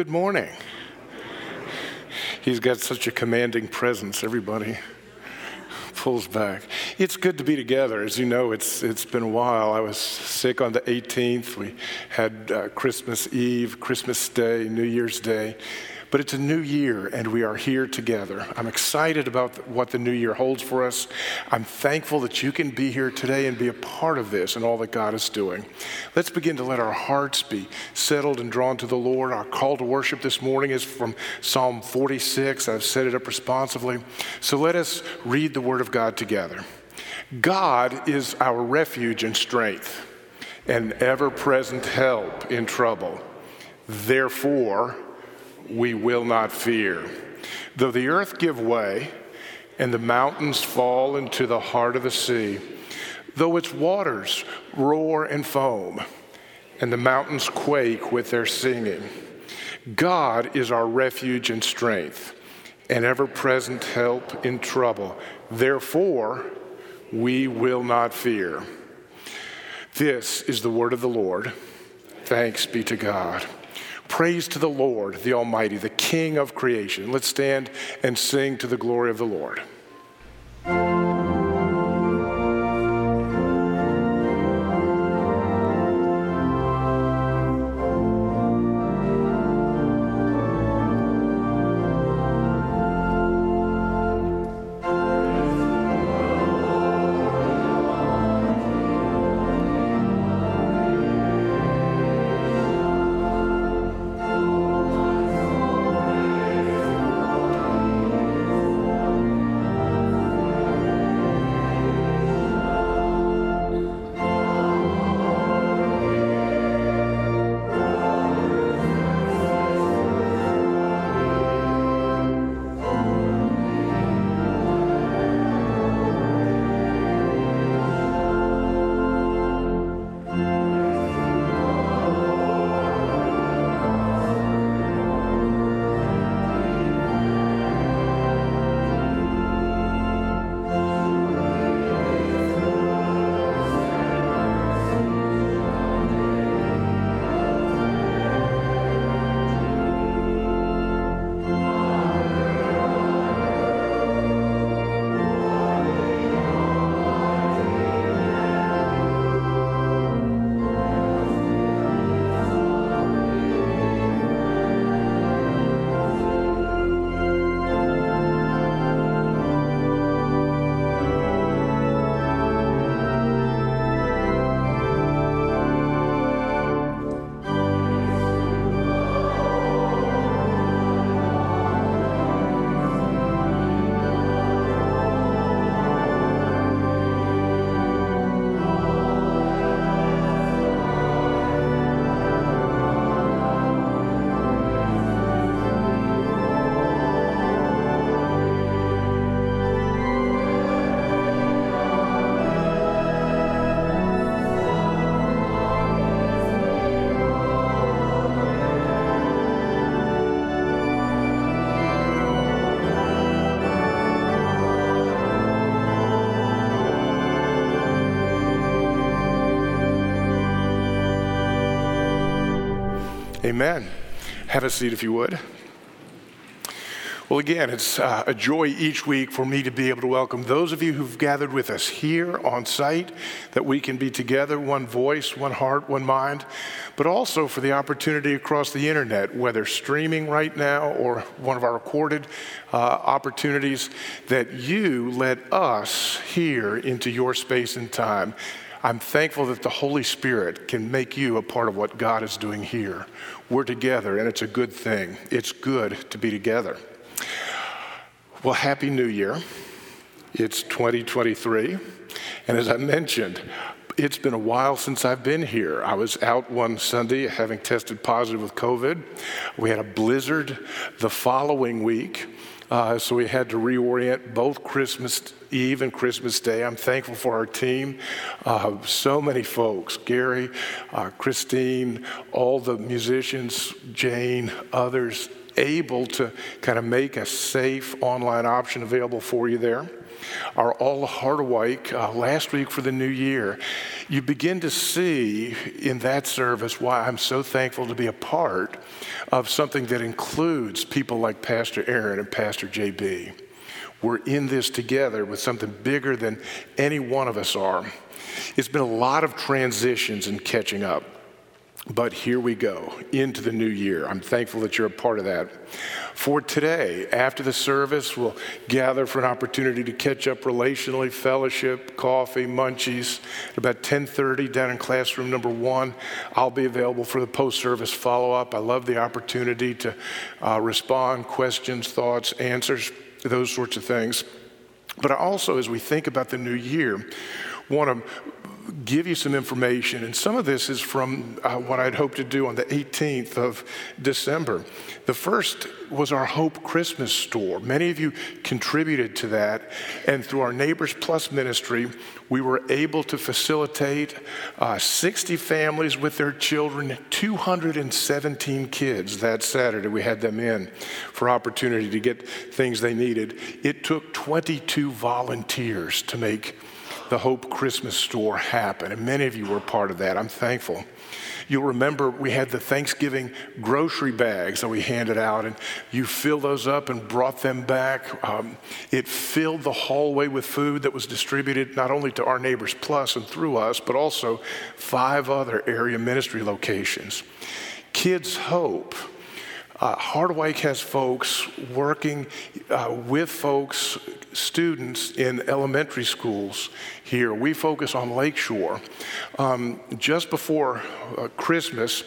Good morning. He's got such a commanding presence, everybody pulls back. It's good to be together. As you know, it's, it's been a while. I was sick on the 18th. We had uh, Christmas Eve, Christmas Day, New Year's Day. But it's a new year, and we are here together. I'm excited about what the new year holds for us. I'm thankful that you can be here today and be a part of this and all that God is doing. Let's begin to let our hearts be settled and drawn to the Lord. Our call to worship this morning is from Psalm 46. I've set it up responsively. So let us read the Word of God together. God is our refuge and strength, and ever present help in trouble. Therefore, we will not fear. Though the earth give way and the mountains fall into the heart of the sea, though its waters roar and foam and the mountains quake with their singing, God is our refuge and strength, and ever present help in trouble. Therefore, we will not fear. This is the word of the Lord. Thanks be to God. Praise to the Lord, the Almighty, the King of creation. Let's stand and sing to the glory of the Lord. Amen. Have a seat if you would. Well, again, it's uh, a joy each week for me to be able to welcome those of you who've gathered with us here on site, that we can be together, one voice, one heart, one mind, but also for the opportunity across the internet, whether streaming right now or one of our recorded uh, opportunities, that you let us here into your space and time. I'm thankful that the Holy Spirit can make you a part of what God is doing here. We're together, and it's a good thing. It's good to be together. Well, Happy New Year. It's 2023. And as I mentioned, it's been a while since I've been here. I was out one Sunday having tested positive with COVID. We had a blizzard the following week. Uh, so we had to reorient both Christmas Eve and Christmas Day. I'm thankful for our team. Uh, so many folks Gary, uh, Christine, all the musicians, Jane, others able to kind of make a safe online option available for you there. Our All Harderwyk uh, last week for the new year, you begin to see in that service why I'm so thankful to be a part of something that includes people like Pastor Aaron and Pastor JB. We're in this together with something bigger than any one of us are. It's been a lot of transitions and catching up. But here we go into the new year. I'm thankful that you're a part of that. For today, after the service, we'll gather for an opportunity to catch up relationally, fellowship, coffee, munchies. At about 10:30 down in classroom number one, I'll be available for the post-service follow-up. I love the opportunity to uh, respond, questions, thoughts, answers, those sorts of things. But I also, as we think about the new year, want to give you some information. And some of this is from uh, what I'd hoped to do on the 18th of December. The first was our Hope Christmas store. Many of you contributed to that. And through our Neighbors Plus ministry, we were able to facilitate uh, 60 families with their children, 217 kids that Saturday. We had them in for opportunity to get things they needed. It took 22 volunteers to make the Hope Christmas store happen. And many of you were part of that. I'm thankful. You'll remember we had the Thanksgiving grocery bags that we handed out, and you filled those up and brought them back. Um, it filled the hallway with food that was distributed not only to our Neighbors Plus and through us, but also five other area ministry locations. Kids Hope uh, Harderwyk has folks working uh, with folks, students in elementary schools here. We focus on Lakeshore. Um, just before uh, Christmas,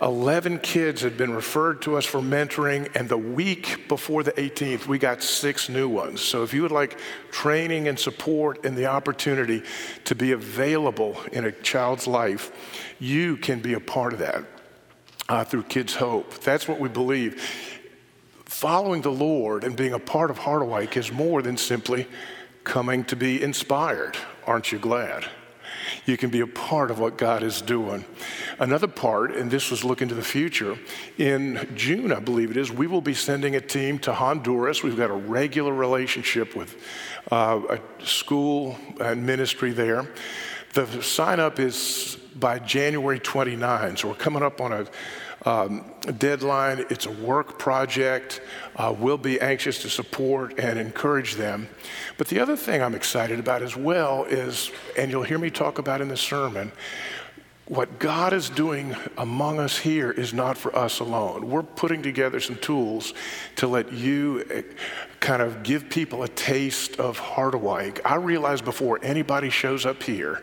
11 kids had been referred to us for mentoring, and the week before the 18th, we got six new ones. So if you would like training and support and the opportunity to be available in a child's life, you can be a part of that uh, through Kids Hope. That's what we believe. Following the Lord and being a part of Harderwyk is more than simply coming to be inspired. Aren't you glad? You can be a part of what God is doing. Another part, and this was looking to the future, in June, I believe it is, we will be sending a team to Honduras. We've got a regular relationship with uh, a school and ministry there. The sign up is by January 29, so we're coming up on a um, deadline. It's a work project. Uh, we'll be anxious to support and encourage them. But the other thing I'm excited about as well is, and you'll hear me talk about in the sermon, what God is doing among us here is not for us alone. We're putting together some tools to let you eh, kind of give people a taste of Harderwyk. I realize before anybody shows up here,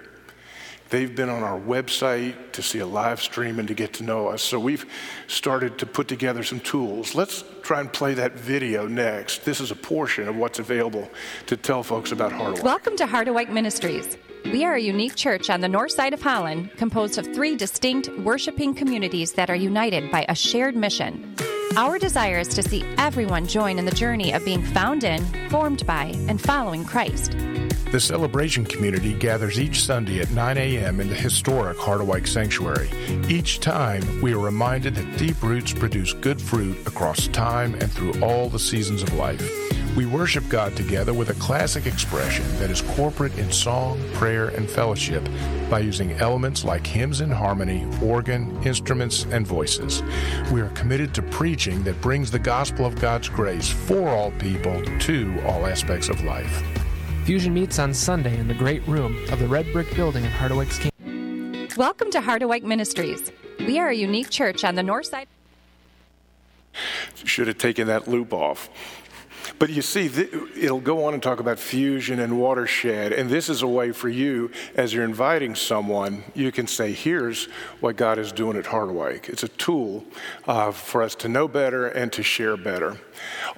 They've been on our website to see a live stream and to get to know us. So we've started to put together some tools. Let's try and play that video next. This is a portion of what's available to tell folks about Harderwyk. Welcome to Harderwyk Ministries. We are a unique church on the north side of Holland, composed of three distinct worshiping communities that are united by a shared mission. Our desire is to see everyone join in the journey of being found in, formed by, and following Christ. The celebration community gathers each Sunday at 9 a.m. in the historic Harderwyk Sanctuary. Each time, we are reminded that deep roots produce good fruit across time and through all the seasons of life. We worship God together with a classic expression that is corporate in song, prayer, and fellowship by using elements like hymns and harmony, organ, instruments, and voices. We are committed to preaching that brings the gospel of God's grace for all people to all aspects of life. Fusion meets on Sunday in the great room of the red brick building in Harderwyk's King. Welcome to Harderwyk Ministries. We are a unique church on the north side. Should have taken that loop off. But you see, it'll go on and talk about fusion and watershed. And this is a way for you, as you're inviting someone, you can say, here's what God is doing at Harderwyk. It's a tool uh, for us to know better and to share better.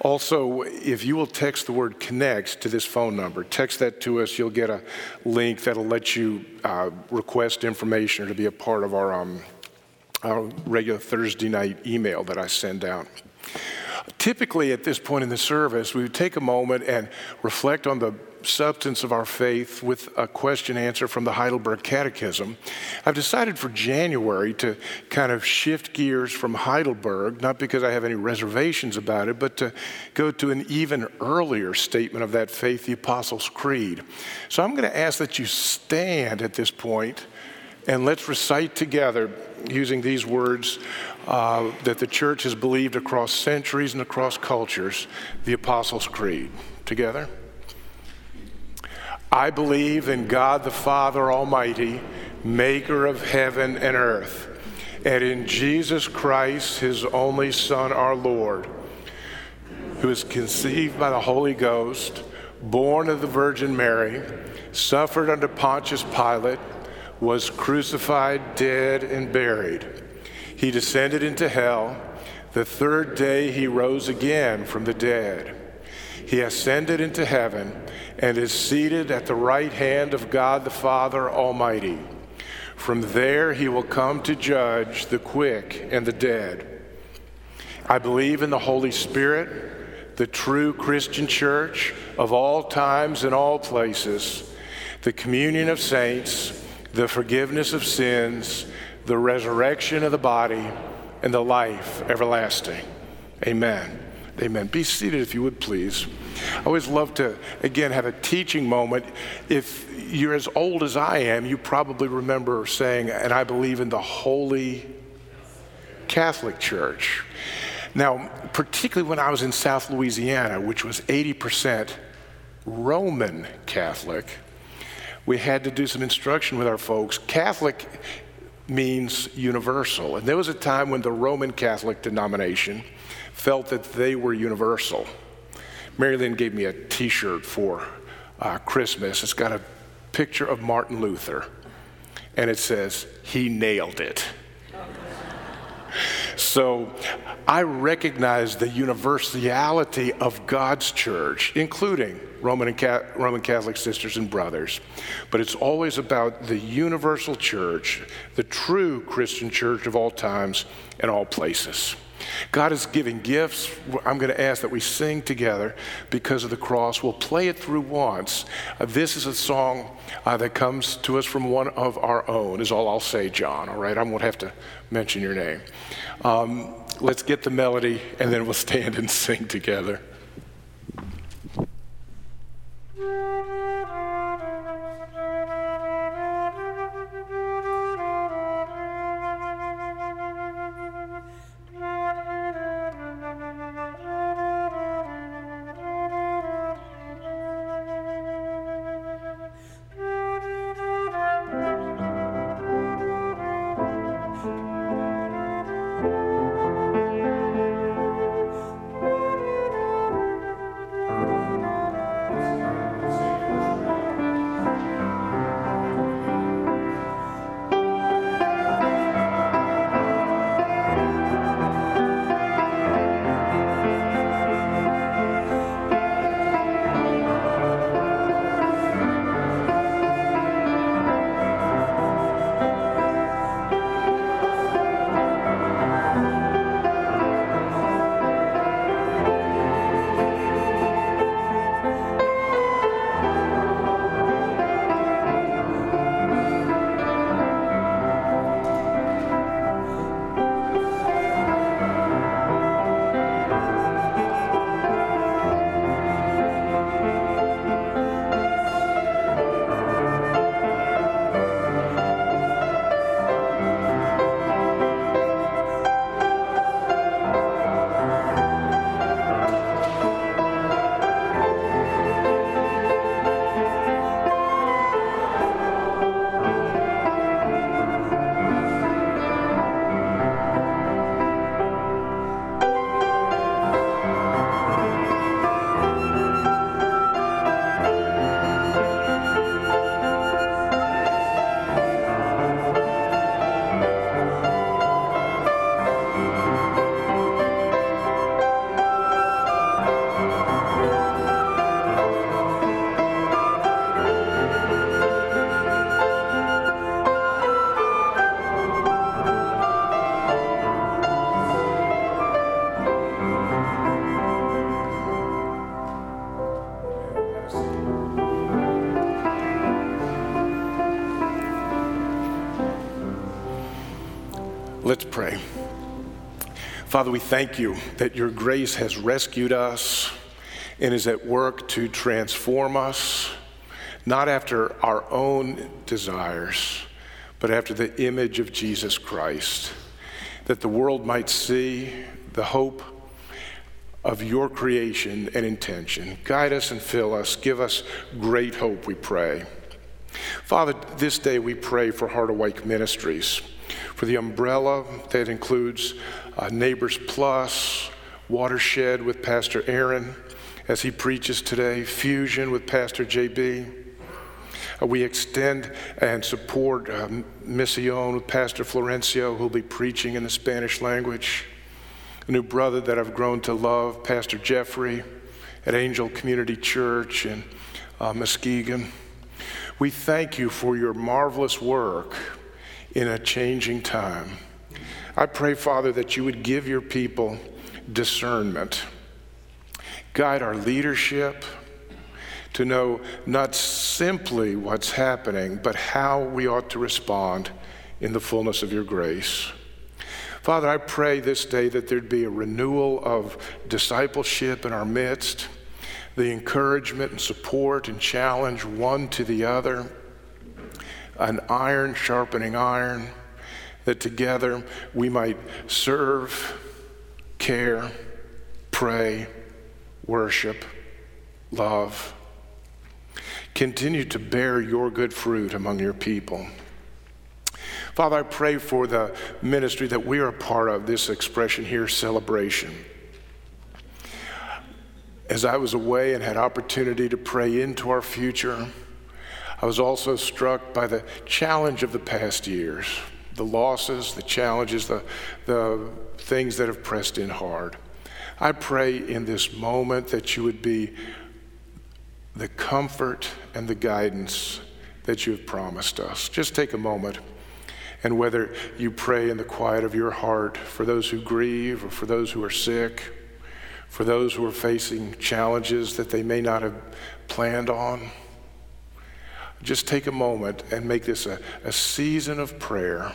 Also, if you will text the word connect to this phone number, text that to us, you'll get a link that'll let you uh, request information or to be a part of our, um, our regular Thursday night email that I send out. Typically, at this point in the service, we would take a moment and reflect on the substance of our faith with a question answer from the Heidelberg Catechism. I've decided for January to kind of shift gears from Heidelberg, not because I have any reservations about it, but to go to an even earlier statement of that faith, the Apostles' Creed. So I'm going to ask that you stand at this point and let's recite together using these words uh, that the church has believed across centuries and across cultures the Apostles' Creed. Together. I believe in God the Father Almighty, maker of heaven and earth, and in Jesus Christ, his only Son, our Lord, who was conceived by the Holy Ghost, born of the Virgin Mary, suffered under Pontius Pilate, was crucified, dead, and buried. He descended into hell. The third day he rose again from the dead. He ascended into heaven and is seated at the right hand of God the Father Almighty. From there he will come to judge the quick and the dead. I believe in the Holy Spirit, the true Christian church of all times and all places, the communion of saints, the forgiveness of sins, the resurrection of the body, and the life everlasting. Amen. Amen. Be seated if you would please. I always love to, again, have a teaching moment. If you're as old as I am, you probably remember saying, and I believe in the Holy Catholic Church. Now, particularly when I was in South Louisiana, which was 80% Roman Catholic, we had to do some instruction with our folks. Catholic means universal. And there was a time when the Roman Catholic denomination felt that they were universal. Mary Lynn gave me a t shirt for uh, Christmas. It's got a picture of Martin Luther, and it says, He nailed it. So I recognize the universality of God's church, including Roman, and Ca- Roman Catholic sisters and brothers. But it's always about the universal church, the true Christian church of all times and all places. God is giving gifts. I'm going to ask that we sing together because of the cross. We'll play it through once. Uh, this is a song uh, that comes to us from one of our own, is all I'll say, John, all right? I won't have to mention your name. Um, let's get the melody and then we'll stand and sing together. Thank you. Father, we thank you that your grace has rescued us and is at work to transform us, not after our own desires, but after the image of Jesus Christ, that the world might see the hope of your creation and intention. Guide us and fill us. Give us great hope, we pray. Father, this day we pray for Harderwyk Ministries, for the umbrella that includes uh, Neighbors Plus, Watershed with Pastor Aaron as he preaches today, Fusion with Pastor JB. Uh, we extend and support uh, Mission with Pastor Florencio, who'll be preaching in the Spanish language. A new brother that I've grown to love, Pastor Jeffrey at Angel Community Church in uh, Muskegon. We thank you for your marvelous work in a changing time. I pray, Father, that you would give your people discernment, guide our leadership to know not simply what's happening, but how we ought to respond in the fullness of your grace. Father, I pray this day that there'd be a renewal of discipleship in our midst, the encouragement and support and challenge one to the other, an iron sharpening iron, that together we might serve, care, pray, worship, love Continue to bear your good fruit among your people. Father, I pray for the ministry that we are a part of, this expression here, celebration. As I was away and had opportunity to pray into our future, I was also struck by the challenge of the past years, the losses, the challenges, the, the things that have pressed in hard. I pray in this moment that you would be the comfort and the guidance that you have promised us. Just take a moment. And whether you pray in the quiet of your heart for those who grieve or for those who are sick, for those who are facing challenges that they may not have planned on, just take a moment and make this a, a season of prayer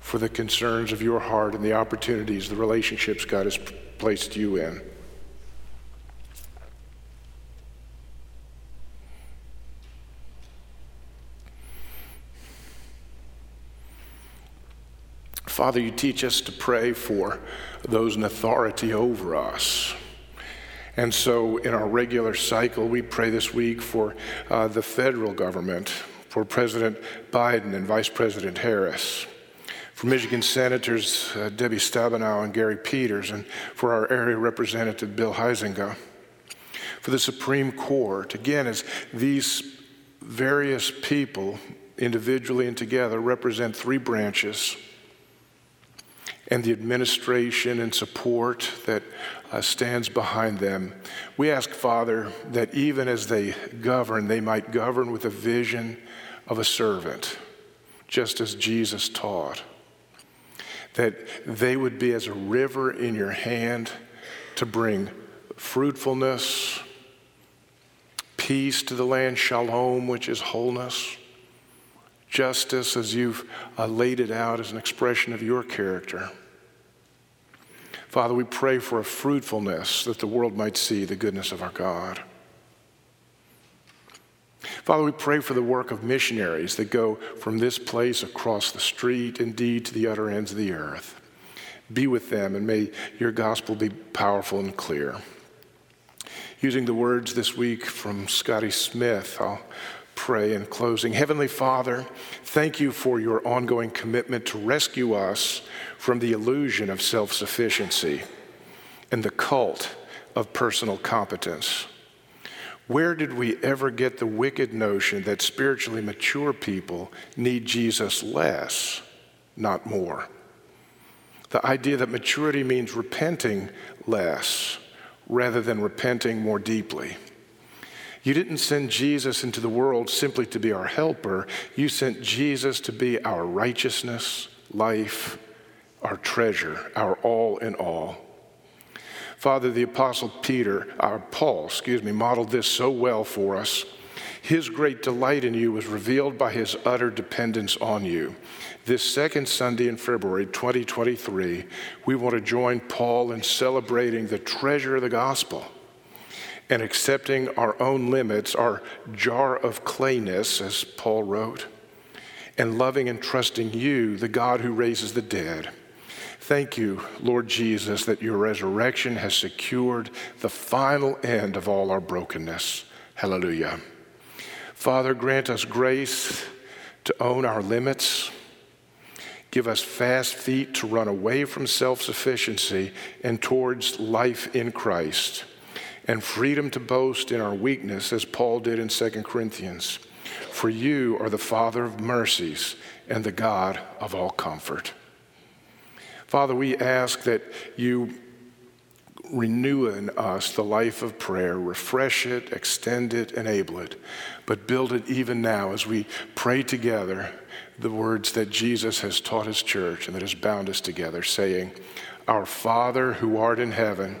for the concerns of your heart and the opportunities, the relationships God has placed you in. Father, you teach us to pray for those in authority over us. And so, in our regular cycle, we pray this week for uh, the federal government, for President Biden and Vice President Harris, for Michigan Senators uh, Debbie Stabenow and Gary Peters, and for our area representative Bill Huizenga, for the Supreme Court. Again, as these various people, individually and together, represent three branches and the administration and support that uh, stands behind them. We ask, Father, that even as they govern, they might govern with a vision of a servant, just as Jesus taught. That they would be as a river in your hand to bring fruitfulness, peace to the land, shalom, which is wholeness, justice as you've uh, laid it out as an expression of your character. Father, we pray for a fruitfulness that the world might see the goodness of our God. Father, we pray for the work of missionaries that go from this place across the street, indeed, to the utter ends of the earth. Be with them, and may your gospel be powerful and clear. Using the words this week from Scotty Smith, I'll pray in closing. Heavenly Father, thank you for your ongoing commitment to rescue us from the illusion of self sufficiency and the cult of personal competence. Where did we ever get the wicked notion that spiritually mature people need Jesus less, not more? The idea that maturity means repenting less rather than repenting more deeply. You didn't send Jesus into the world simply to be our helper. You sent Jesus to be our righteousness, life, our treasure, our all in all. Father, the Apostle Peter, our Paul, excuse me, modeled this so well for us. His great delight in you was revealed by his utter dependence on you. This second Sunday in February 2023, we want to join Paul in celebrating the treasure of the gospel and accepting our own limits, our jar of clayness, as Paul wrote, and loving and trusting you, the God who raises the dead. Thank you, Lord Jesus, that your resurrection has secured the final end of all our brokenness. Hallelujah. Father, grant us grace to own our limits. Give us fast feet to run away from self sufficiency and towards life in Christ and freedom to boast in our weakness, as Paul did in 2 Corinthians. For you are the Father of mercies and the God of all comfort. Father, we ask that you renew in us the life of prayer, refresh it, extend it, enable it, but build it even now as we pray together the words that Jesus has taught his church and that has bound us together, saying, Our Father who art in heaven,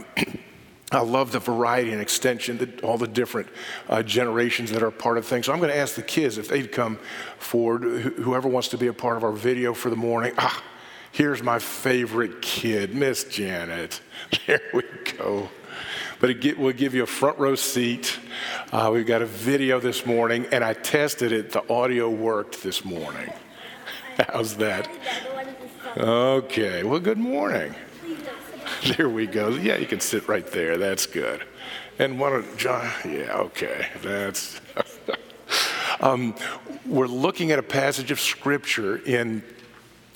I love the variety and extension, that all the different uh, generations that are part of things. So I'm going to ask the kids if they'd come forward, whoever wants to be a part of our video for the morning. Ah, here's my favorite kid, Miss Janet. There we go. But get, we'll give you a front row seat. Uh, we've got a video this morning, and I tested it. The audio worked this morning. How's that? Okay, well, good morning. there we go. Yeah, you can sit right there. That's good. And one of John, yeah, okay. That's. um, we're looking at a passage of scripture in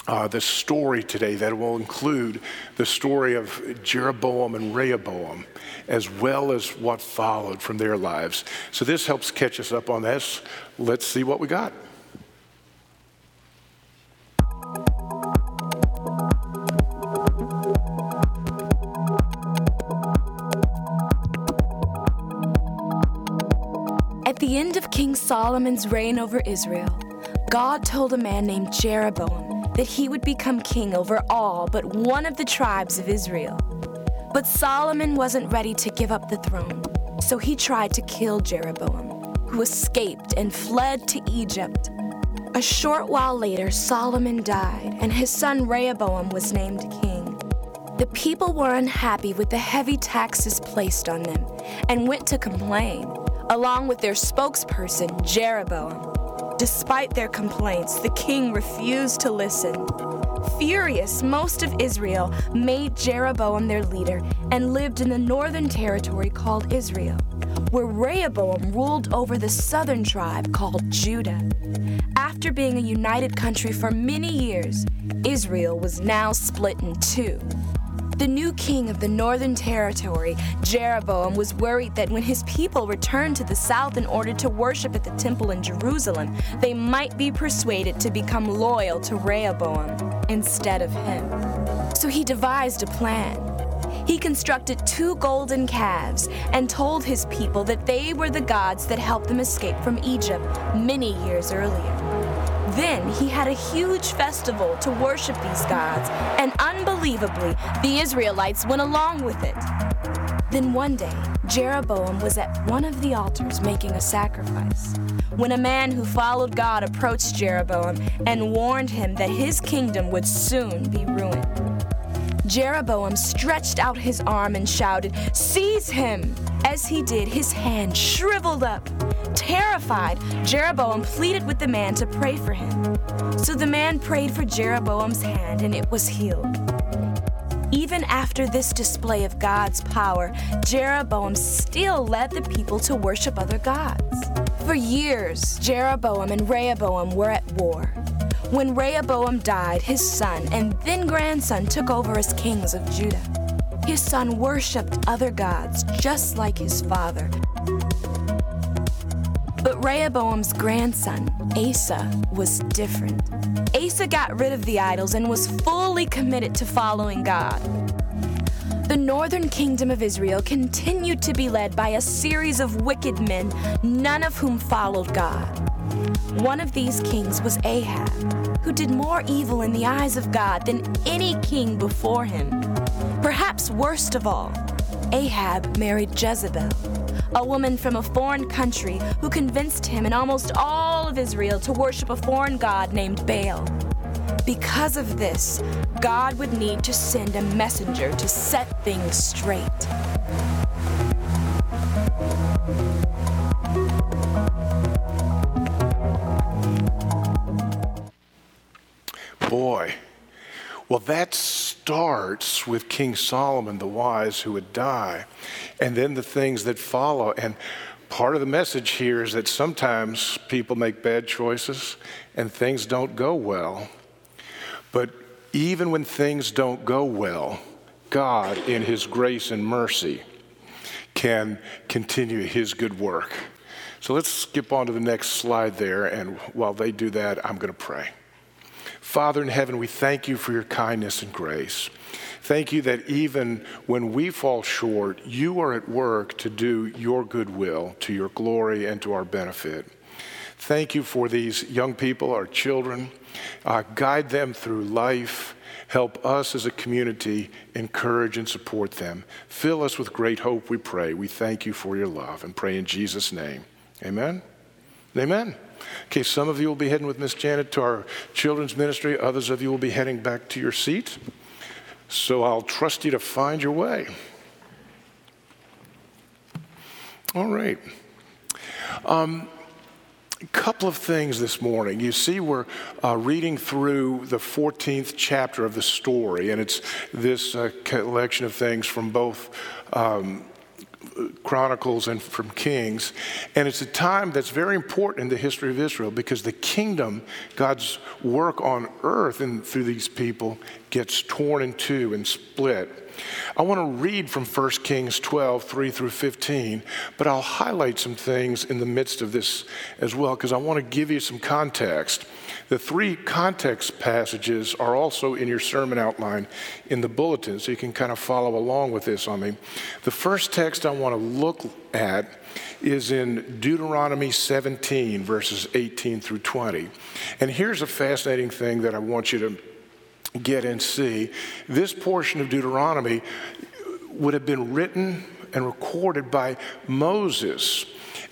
uh, the story today that will include the story of Jeroboam and Rehoboam, as well as what followed from their lives. So this helps catch us up on this. Let's see what we got. Of King Solomon's reign over Israel, God told a man named Jeroboam that he would become king over all but one of the tribes of Israel. But Solomon wasn't ready to give up the throne, so he tried to kill Jeroboam, who escaped and fled to Egypt. A short while later, Solomon died, and his son Rehoboam was named king. The people were unhappy with the heavy taxes placed on them and went to complain along with their spokesperson, Jeroboam. Despite their complaints, the king refused to listen. Furious, most of Israel made Jeroboam their leader and lived in the northern territory called Israel, where Rehoboam ruled over the southern tribe called Judah. After being a united country for many years, Israel was now split in two. The new king of the Northern Territory, Jeroboam, was worried that when his people returned to the south in order to worship at the temple in Jerusalem, they might be persuaded to become loyal to Rehoboam instead of him. So he devised a plan. He constructed two golden calves and told his people that they were the gods that helped them escape from Egypt many years earlier. Then he had a huge festival to worship these gods, and unbelievably, the Israelites went along with it. Then one day, Jeroboam was at one of the altars making a sacrifice when a man who followed God approached Jeroboam and warned him that his kingdom would soon be ruined. Jeroboam stretched out his arm and shouted, Seize him! As he did, his hand shriveled up. Terrified, Jeroboam pleaded with the man to pray for him. So the man prayed for Jeroboam's hand, and it was healed. Even after this display of God's power, Jeroboam still led the people to worship other gods. For years, Jeroboam and Rehoboam were at war. When Rehoboam died, his son and then grandson took over as kings of Judah. His son worshiped other gods just like his father. Rehoboam's grandson, Asa, was different. Asa got rid of the idols and was fully committed to following God. The northern kingdom of Israel continued to be led by a series of wicked men, none of whom followed God. One of these kings was Ahab, who did more evil in the eyes of God than any king before him. Perhaps worst of all, Ahab married Jezebel, a woman from a foreign country who convinced him and almost all of Israel to worship a foreign god named Baal. Because of this, God would need to send a messenger to set things straight. Boy, well, that starts with King Solomon, the wise who would die, and then the things that follow. And part of the message here is that sometimes people make bad choices and things don't go well. But even when things don't go well, God, in His grace and mercy, can continue His good work. So let's skip on to the next slide there, and while they do that, I'm going to pray. Father in heaven, we thank you for your kindness and grace. Thank you that even when we fall short, you are at work to do your good will, to your glory, and to our benefit. Thank you for these young people, our children. Uh, guide them through life. Help us as a community encourage and support them. Fill us with great hope, we pray. We thank you for your love and pray in Jesus' name. Amen. Amen. Okay, some of you will be heading with Miss Janet to our children's ministry, others of you will be heading back to your seat. So I'll trust you to find your way. All right. Um, a couple of things this morning. You see, we're uh, reading through the 14th chapter of the story, and it's this uh, collection of things from both um, Chronicles and from Kings. And it's a time that's very important in the history of Israel because the kingdom, God's work on earth and through these people, gets torn in two and split. I want to read from 1 Kings 12, 3 through 15, but I'll highlight some things in the midst of this as well because I want to give you some context. The three context passages are also in your sermon outline in the bulletin, so you can kind of follow along with this on me. The first text I want to look at is in Deuteronomy 17, verses 18 through 20. And here's a fascinating thing that I want you to get and see. This portion of Deuteronomy would have been written and recorded by Moses.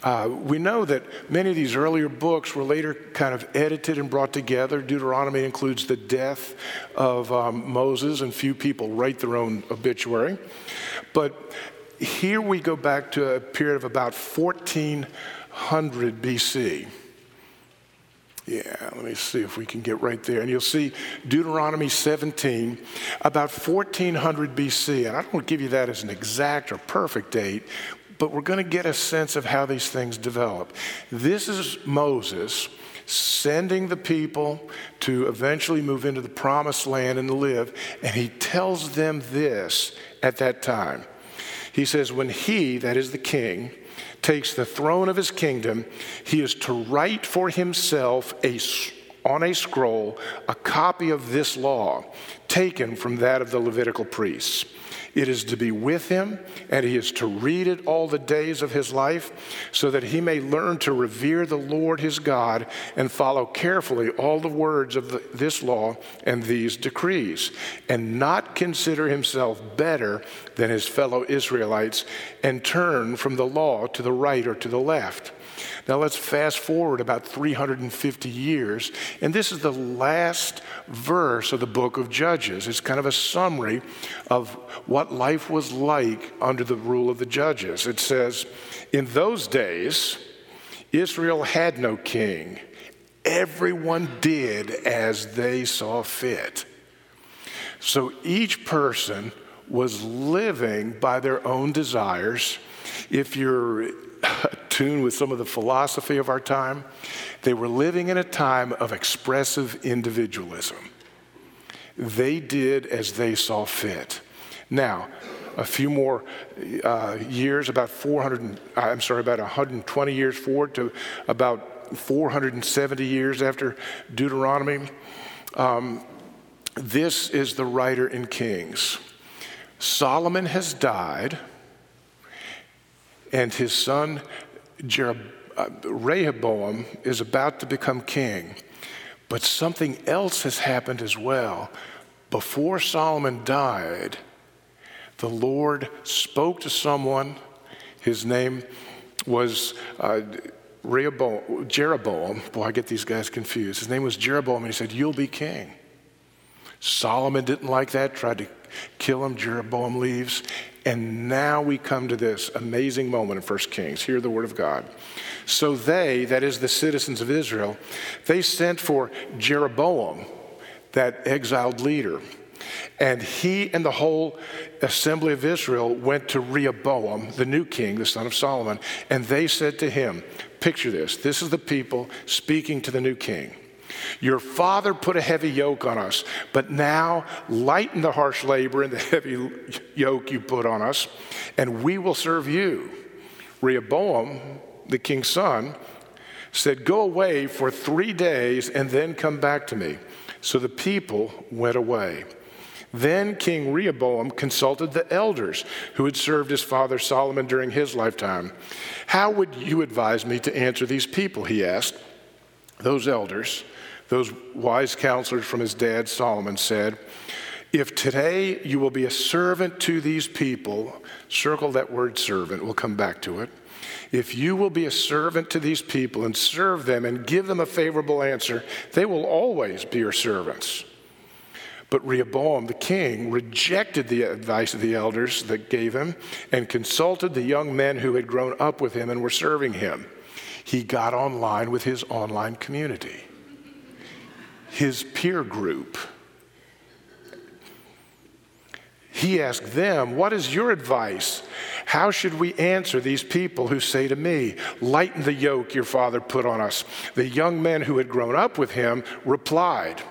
Uh, we know that many of these earlier books were later kind of edited and brought together. Deuteronomy includes the death of um, Moses, and few people write their own obituary. But here we go back to a period of about 1400 BC. Yeah, let me see if we can get right there. And you'll see Deuteronomy 17, about 1400 BC. And I don't want to give you that as an exact or perfect date, but we're going to get a sense of how these things develop. This is Moses sending the people to eventually move into the promised land and live, and he tells them this at that time. He says, When he, that is the king, takes the throne of his kingdom, he is to write for himself a, on a scroll a copy of this law taken from that of the Levitical priests. It is to be with him, and he is to read it all the days of his life, so that he may learn to revere the Lord his God and follow carefully all the words of the, this law and these decrees, and not consider himself better than his fellow Israelites, and turn from the law to the right or to the left. Now let's fast forward about 350 years, and this is the last verse of the book of Judges. It's kind of a summary of what life was like under the rule of the judges. It says, In those days, Israel had no king. Everyone did as they saw fit. So each person was living by their own desires. If you're attuned with some of the philosophy of our time. They were living in a time of expressive individualism. They did as they saw fit. Now, a few more uh, years, about 400, I'm sorry, about 120 years forward to about 470 years after Deuteronomy. Um, this is the writer in Kings. Solomon has died, and his son uh, Rehoboam is about to become king. But something else has happened as well. Before Solomon died, the Lord spoke to someone. His name was uh, Rehoboam, Jeroboam. Boy, I get these guys confused. His name was Jeroboam, and he said, You'll be king. Solomon didn't like that, tried to kill him. Jeroboam leaves. And now we come to this amazing moment in 1 Kings. Hear the word of God. So they, that is the citizens of Israel, they sent for Jeroboam, that exiled leader. And he and the whole assembly of Israel went to Rehoboam, the new king, the son of Solomon, and they said to him, Picture this. This is the people speaking to the new king. Your father put a heavy yoke on us, but now lighten the harsh labor and the heavy yoke you put on us, and we will serve you. Rehoboam the king's son, said, Go away for three days and then come back to me. So the people went away. Then King Rehoboam consulted the elders who had served his father Solomon during his lifetime. How would you advise me to answer these people? He asked. Those elders, those wise counselors from his dad Solomon, said, If today you will be a servant to these people, circle that word servant, we'll come back to it. If you will be a servant to these people and serve them and give them a favorable answer, they will always be your servants. But Rehoboam the king rejected the advice of the elders that gave him and consulted the young men who had grown up with him and were serving him. He got online with his online community, his peer group. He asked them, What is your advice? How should we answer these people who say to me, Lighten the yoke your father put on us? The young men who had grown up with him replied,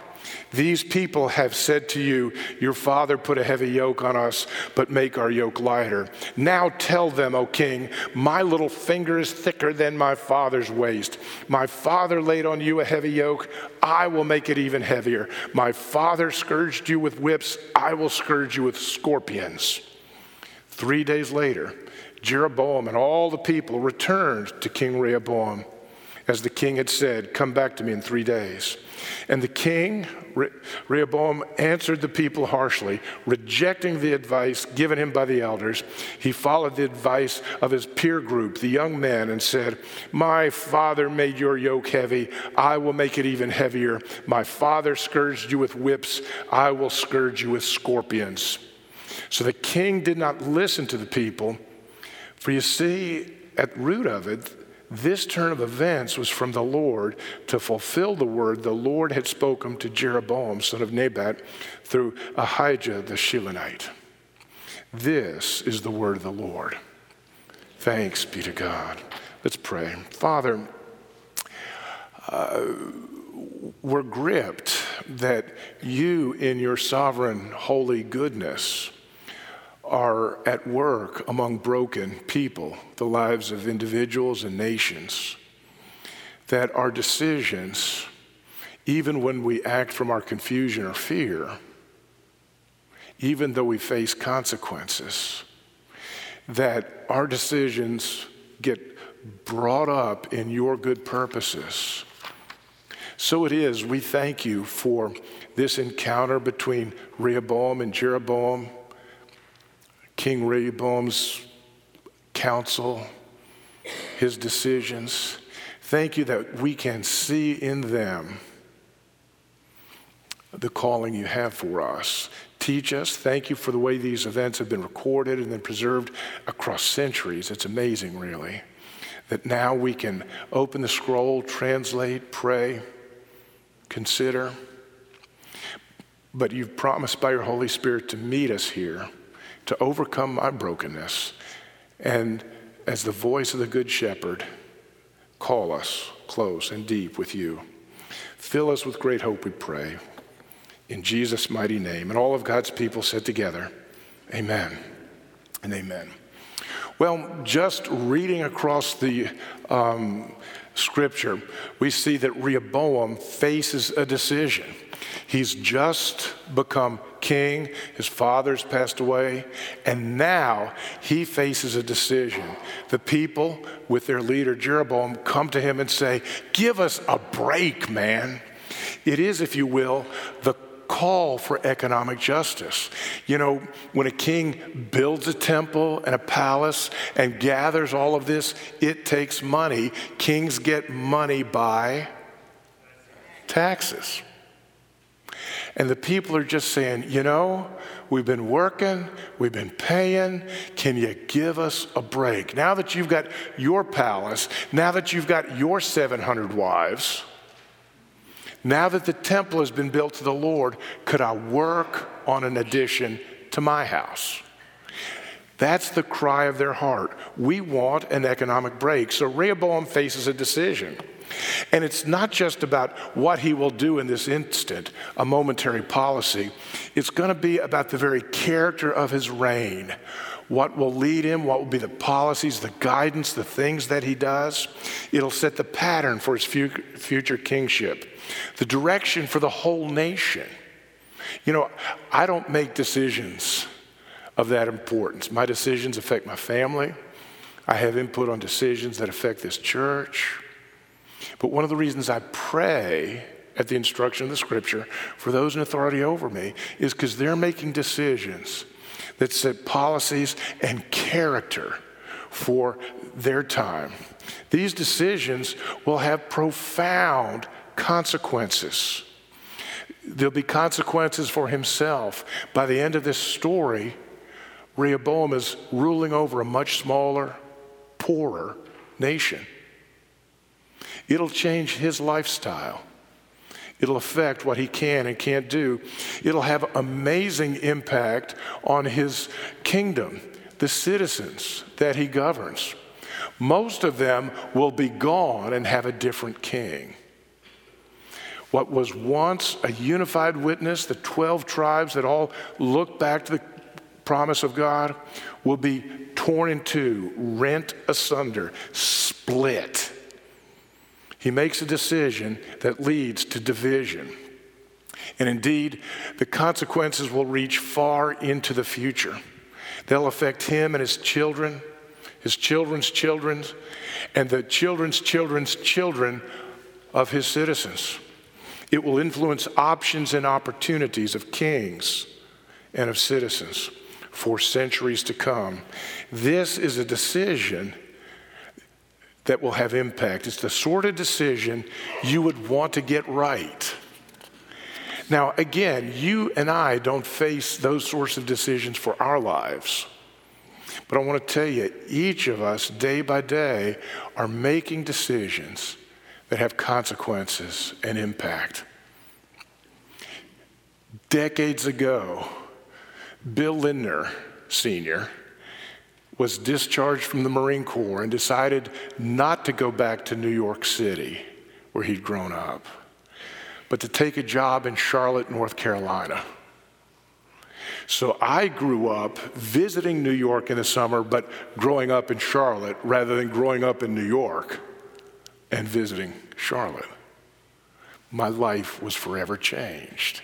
these people have said to you, Your father put a heavy yoke on us, but make our yoke lighter. Now tell them, O king, my little finger is thicker than my father's waist. My father laid on you a heavy yoke, I will make it even heavier. My father scourged you with whips, I will scourge you with scorpions. Three days later, Jeroboam and all the people returned to King Rehoboam. As the king had said, Come back to me in three days. And the king, Rehoboam, answered the people harshly, rejecting the advice given him by the elders. He followed the advice of his peer group, the young men, and said, My father made your yoke heavy. I will make it even heavier. My father scourged you with whips. I will scourge you with scorpions. So the king did not listen to the people. For you see, at root of it, this turn of events was from the Lord to fulfill the word the Lord had spoken to Jeroboam, son of Nebat, through Ahijah the Shilonite. This is the word of the Lord. Thanks be to God. Let's pray. Father, uh, we're gripped that you, in your sovereign holy goodness, are at work among broken people, the lives of individuals and nations, that our decisions, even when we act from our confusion or fear, even though we face consequences, that our decisions get brought up in your good purposes. So it is, we thank you for this encounter between Rehoboam and Jeroboam King Rehoboam's counsel, his decisions. Thank you that we can see in them the calling you have for us. Teach us. Thank you for the way these events have been recorded and then preserved across centuries. It's amazing, really, that now we can open the scroll, translate, pray, consider. But you've promised by your Holy Spirit to meet us here to overcome my brokenness. And as the voice of the Good Shepherd, call us close and deep with you. Fill us with great hope, we pray. In Jesus' mighty name. And all of God's people said together, Amen. and amen. Well, just reading across the um, scripture, we see that Rehoboam faces a decision. He's just become king, his father's passed away, and now he faces a decision. The people, with their leader Jeroboam, come to him and say, Give us a break, man. It is, if you will, the call for economic justice. You know, when a king builds a temple and a palace and gathers all of this, it takes money. Kings get money by taxes. And the people are just saying, you know, we've been working, we've been paying. Can you give us a break? Now that you've got your palace, now that you've got your 700 wives, now that the temple has been built to the Lord, could I work on an addition to my house? That's the cry of their heart. We want an economic break. So Rehoboam faces a decision. And it's not just about what he will do in this instant, a momentary policy. It's going to be about the very character of his reign. What will lead him, what will be the policies, the guidance, the things that he does. It'll set the pattern for his future kingship the direction for the whole nation. You know, I don't make decisions of that importance. My decisions affect my family. I have input on decisions that affect this church. But one of the reasons I pray at the instruction of the scripture for those in authority over me is because they're making decisions that set policies and character for their time. These decisions will have profound consequences. There'll be consequences for himself. By the end of this story, Rehoboam is ruling over a much smaller, poorer nation. It'll change his lifestyle. It'll affect what he can and can't do. It'll have amazing impact on his kingdom, the citizens that he governs. Most of them will be gone and have a different king. What was once a unified witness, the 12 tribes that all look back to the promise of God, will be torn in two, rent asunder, split. He makes a decision that leads to division. And indeed, the consequences will reach far into the future. They'll affect him and his children, his children's children, and the children's children's children of his citizens. It will influence options and opportunities of kings and of citizens for centuries to come. This is a decision that will have impact. It's the sort of decision you would want to get right. Now, again, you and I don't face those sorts of decisions for our lives. But I want to tell you, each of us, day by day, are making decisions that have consequences and impact. Decades ago, Bill Lindner, Sr., was discharged from the Marine Corps and decided not to go back to New York City, where he'd grown up, but to take a job in Charlotte, North Carolina. So I grew up visiting New York in the summer, but growing up in Charlotte rather than growing up in New York and visiting Charlotte. My life was forever changed.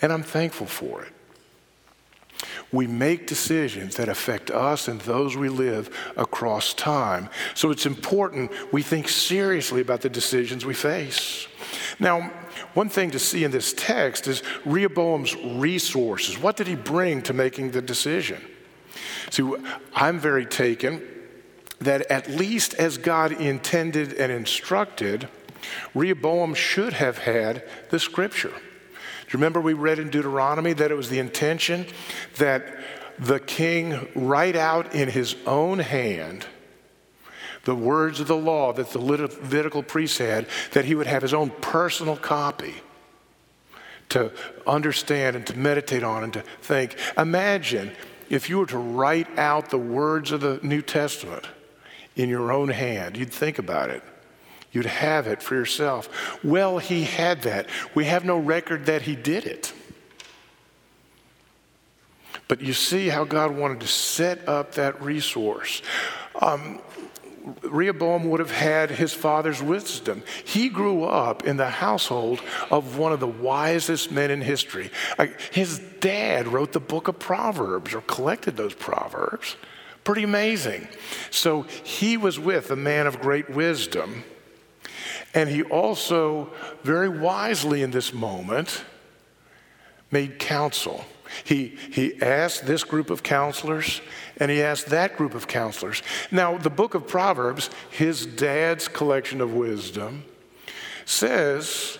And I'm thankful for it. We make decisions that affect us and those we live across time. So it's important we think seriously about the decisions we face. Now, one thing to see in this text is Rehoboam's resources. What did he bring to making the decision? See, I'm very taken that at least as God intended and instructed, Rehoboam should have had the scripture. Remember we read in Deuteronomy that it was the intention that the king write out in his own hand the words of the law that the Levitical priest had, that he would have his own personal copy to understand and to meditate on and to think. Imagine if you were to write out the words of the New Testament in your own hand. You'd think about it. You'd have it for yourself. Well, he had that. We have no record that he did it. But you see how God wanted to set up that resource. Um, Rehoboam would have had his father's wisdom. He grew up in the household of one of the wisest men in history. His dad wrote the book of Proverbs or collected those Proverbs. Pretty amazing. So he was with a man of great wisdom. And he also, very wisely in this moment, made counsel. He, he asked this group of counselors and he asked that group of counselors. Now, the book of Proverbs, his dad's collection of wisdom, says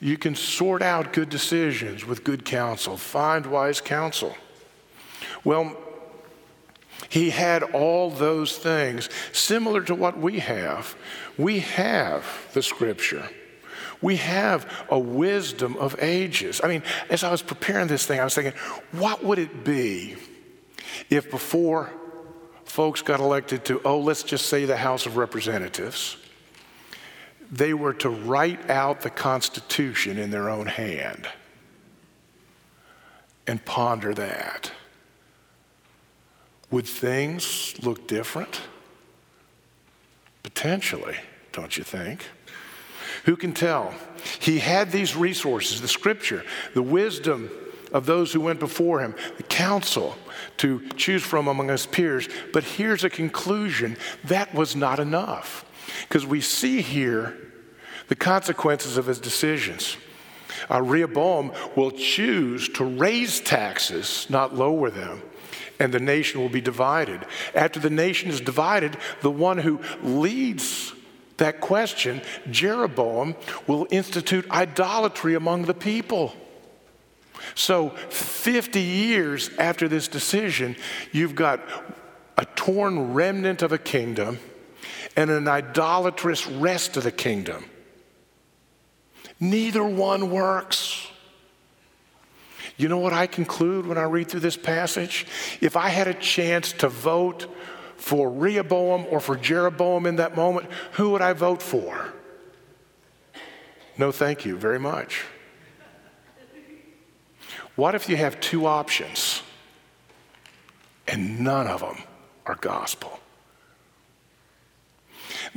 you can sort out good decisions with good counsel, find wise counsel. Well, he had all those things similar to what we have. We have the scripture. We have a wisdom of ages. I mean, as I was preparing this thing, I was thinking, what would it be if before folks got elected to, oh, let's just say the House of Representatives, they were to write out the Constitution in their own hand and ponder that? Would things look different? Potentially, don't you think? Who can tell? He had these resources the scripture, the wisdom of those who went before him, the counsel to choose from among his peers. But here's a conclusion that was not enough. Because we see here the consequences of his decisions. Uh, Rehoboam will choose to raise taxes, not lower them, and the nation will be divided. After the nation is divided, the one who leads that question, Jeroboam will institute idolatry among the people. So, 50 years after this decision, you've got a torn remnant of a kingdom and an idolatrous rest of the kingdom. Neither one works. You know what I conclude when I read through this passage? If I had a chance to vote for Rehoboam or for Jeroboam in that moment, who would I vote for? No, thank you very much. What if you have two options and none of them are gospel?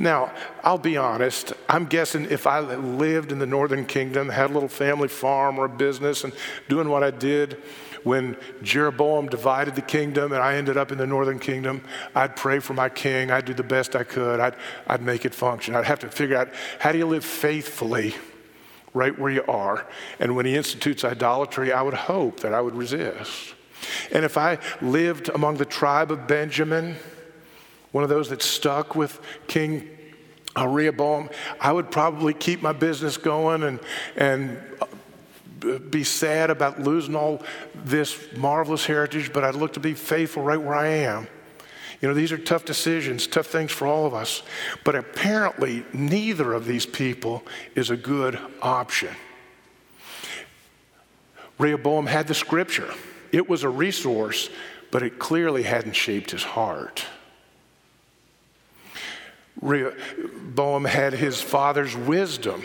Now, I'll be honest, I'm guessing if I lived in the northern kingdom, had a little family farm or a business, and doing what I did, when Jeroboam divided the kingdom and I ended up in the northern kingdom, I'd pray for my king. I'd do the best I could. I'd, I'd make it function. I'd have to figure out how do you live faithfully right where you are. And when he institutes idolatry, I would hope that I would resist. And if I lived among the tribe of Benjamin, one of those that stuck with King Rehoboam, I would probably keep my business going and, and uh, be sad about losing all this marvelous heritage, but I'd look to be faithful right where I am. You know, these are tough decisions, tough things for all of us. But apparently, neither of these people is a good option. Rehoboam had the scripture, it was a resource, but it clearly hadn't shaped his heart. Rehoboam had his father's wisdom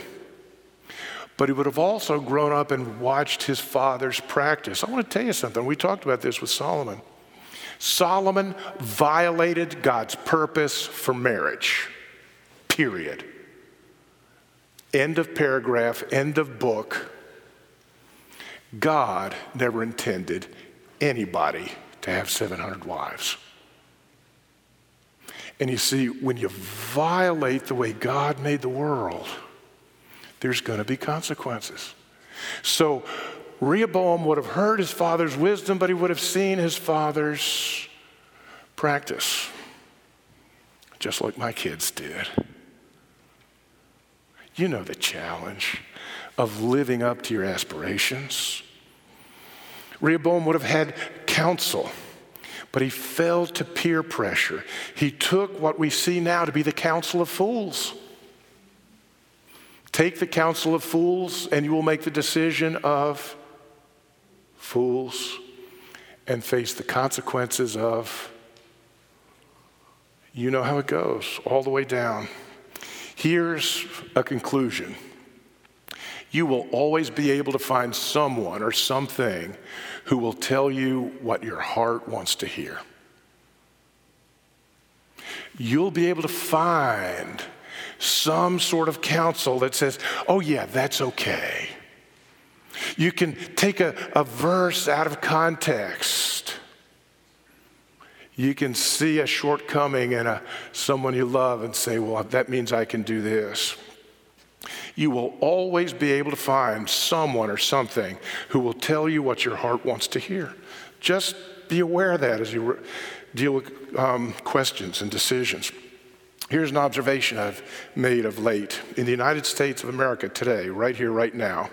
but he would have also grown up and watched his father's practice. I want to tell you something. We talked about this with Solomon. Solomon violated God's purpose for marriage, period. End of paragraph, end of book. God never intended anybody to have 700 wives. And you see, when you violate the way God made the world, there's going to be consequences. So Rehoboam would have heard his father's wisdom, but he would have seen his father's practice, just like my kids did. You know the challenge of living up to your aspirations. Rehoboam would have had counsel, but he fell to peer pressure. He took what we see now to be the counsel of fools. Take the counsel of fools, and you will make the decision of fools and face the consequences of, you know how it goes, all the way down. Here's a conclusion you will always be able to find someone or something who will tell you what your heart wants to hear. You'll be able to find some sort of counsel that says, oh, yeah, that's okay. You can take a, a verse out of context. You can see a shortcoming in a, someone you love and say, well, that means I can do this. You will always be able to find someone or something who will tell you what your heart wants to hear. Just be aware of that as you re- deal with um, questions and decisions. Here's an observation I've made of late. In the United States of America today, right here, right now,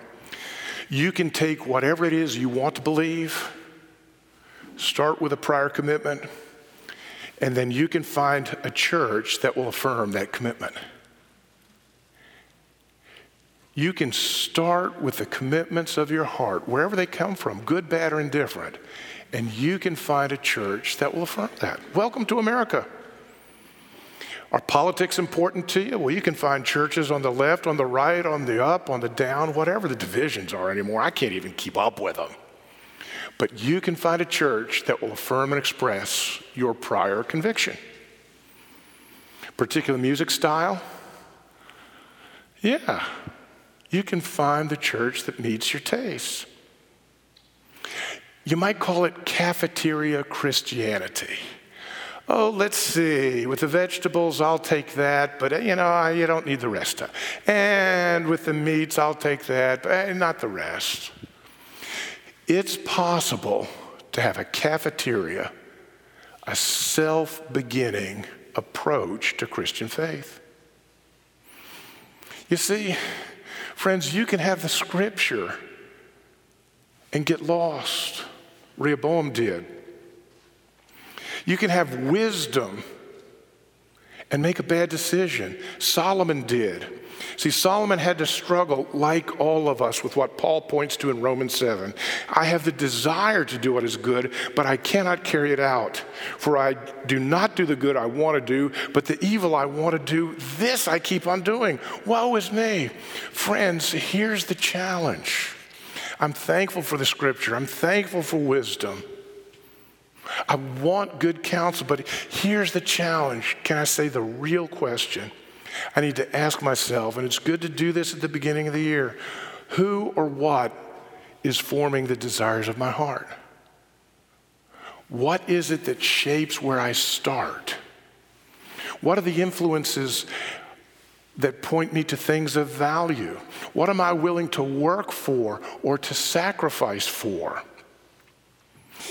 you can take whatever it is you want to believe, start with a prior commitment, and then you can find a church that will affirm that commitment. You can start with the commitments of your heart, wherever they come from, good, bad, or indifferent, and you can find a church that will affirm that. Welcome to America. Are politics important to you? Well, you can find churches on the left, on the right, on the up, on the down, whatever the divisions are anymore. I can't even keep up with them. But you can find a church that will affirm and express your prior conviction. Particular music style? Yeah, you can find the church that meets your taste. You might call it cafeteria Christianity oh, let's see, with the vegetables, I'll take that, but you know, you don't need the rest. of. And with the meats, I'll take that, but eh, not the rest. It's possible to have a cafeteria, a self beginning approach to Christian faith. You see, friends, you can have the scripture and get lost. Rehoboam did. You can have wisdom and make a bad decision. Solomon did. See, Solomon had to struggle, like all of us, with what Paul points to in Romans 7. I have the desire to do what is good, but I cannot carry it out. For I do not do the good I want to do, but the evil I want to do, this I keep on doing. Woe is me. Friends, here's the challenge. I'm thankful for the scripture, I'm thankful for wisdom. I want good counsel, but here's the challenge. Can I say the real question? I need to ask myself, and it's good to do this at the beginning of the year who or what is forming the desires of my heart? What is it that shapes where I start? What are the influences that point me to things of value? What am I willing to work for or to sacrifice for?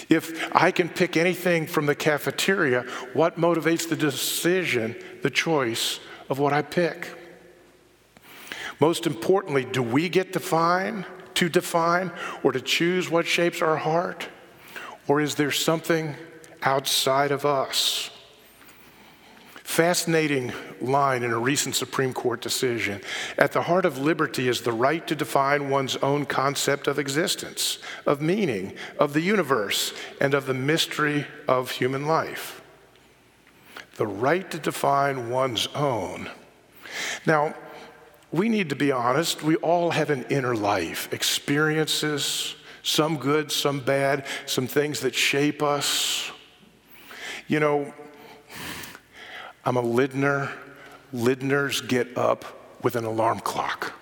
If I can pick anything from the cafeteria, what motivates the decision, the choice of what I pick? Most importantly, do we get define, to define or to choose what shapes our heart? Or is there something outside of us? Fascinating line in a recent Supreme Court decision. At the heart of liberty is the right to define one's own concept of existence, of meaning, of the universe, and of the mystery of human life. The right to define one's own. Now, we need to be honest. We all have an inner life, experiences, some good, some bad, some things that shape us. You know, I'm a Lindner. Lindners get up with an alarm clock.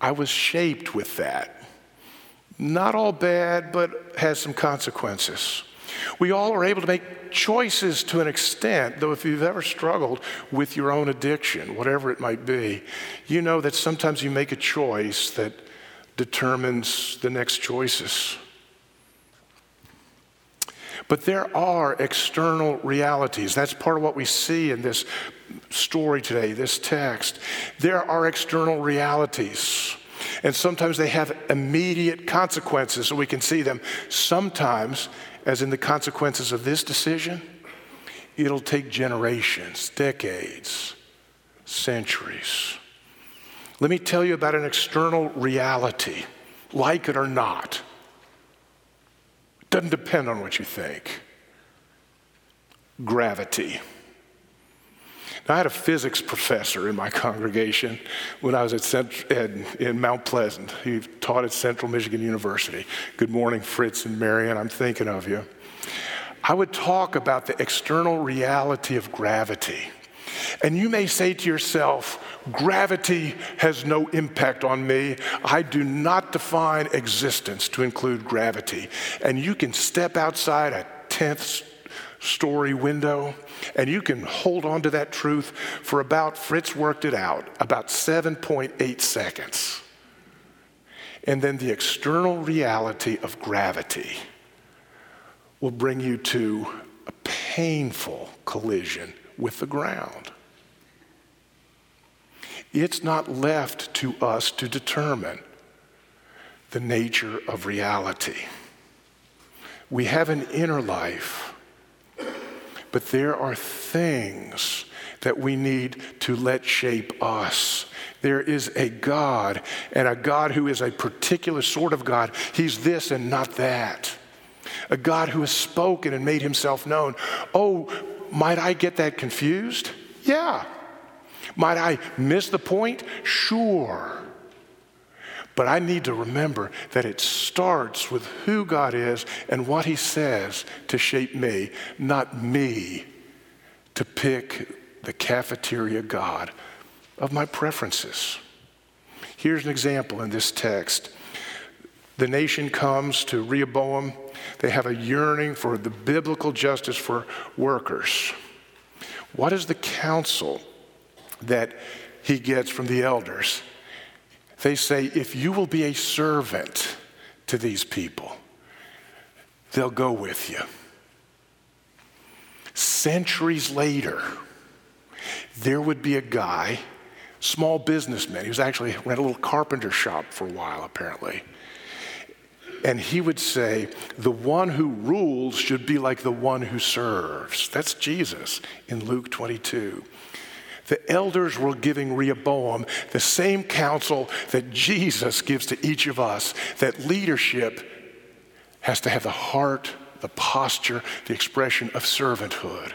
I was shaped with that. Not all bad, but has some consequences. We all are able to make choices to an extent, though, if you've ever struggled with your own addiction, whatever it might be, you know that sometimes you make a choice that determines the next choices. But there are external realities. That's part of what we see in this story today, this text. There are external realities. And sometimes they have immediate consequences, so we can see them. Sometimes, as in the consequences of this decision, it'll take generations, decades, centuries. Let me tell you about an external reality, like it or not It doesn't depend on what you think. Gravity. Now, I had a physics professor in my congregation when I was at Cent- in, in Mount Pleasant. He taught at Central Michigan University. Good morning, Fritz and Marion. I'm thinking of you. I would talk about the external reality of gravity. And you may say to yourself, gravity has no impact on me. I do not define existence to include gravity. And you can step outside a 10th story window and you can hold on to that truth for about, Fritz worked it out, about 7.8 seconds. And then the external reality of gravity will bring you to a painful collision with the ground. It's not left to us to determine the nature of reality. We have an inner life, but there are things that we need to let shape us. There is a God, and a God who is a particular sort of God. He's this and not that. A God who has spoken and made himself known. Oh, might I get that confused? Yeah. Might I miss the point? Sure. But I need to remember that it starts with who God is and what He says to shape me, not me to pick the cafeteria God of my preferences. Here's an example in this text. The nation comes to Rehoboam they have a yearning for the biblical justice for workers. What is the counsel that he gets from the elders? They say, if you will be a servant to these people, they'll go with you. Centuries later, there would be a guy, small businessman, he was actually ran a little carpenter shop for a while, apparently and he would say, The one who rules should be like the one who serves. That's Jesus in Luke 22. The elders were giving Rehoboam the same counsel that Jesus gives to each of us that leadership has to have the heart, the posture, the expression of servanthood.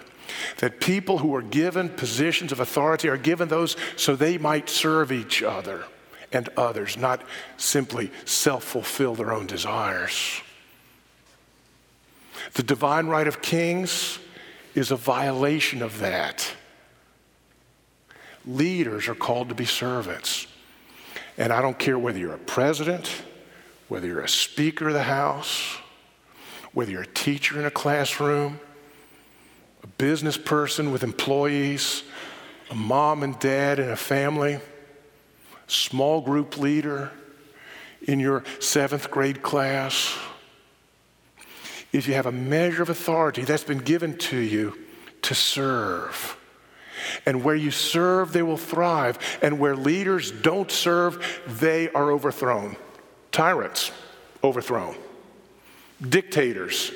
That people who are given positions of authority are given those so they might serve each other and others, not simply self fulfill their own desires. The divine right of kings is a violation of that. Leaders are called to be servants. And I don't care whether you're a president, whether you're a speaker of the House, whether you're a teacher in a classroom, a business person with employees, a mom and dad in a family small group leader in your seventh grade class, if you have a measure of authority that's been given to you to serve. And where you serve, they will thrive. And where leaders don't serve, they are overthrown. Tyrants, overthrown. Dictators,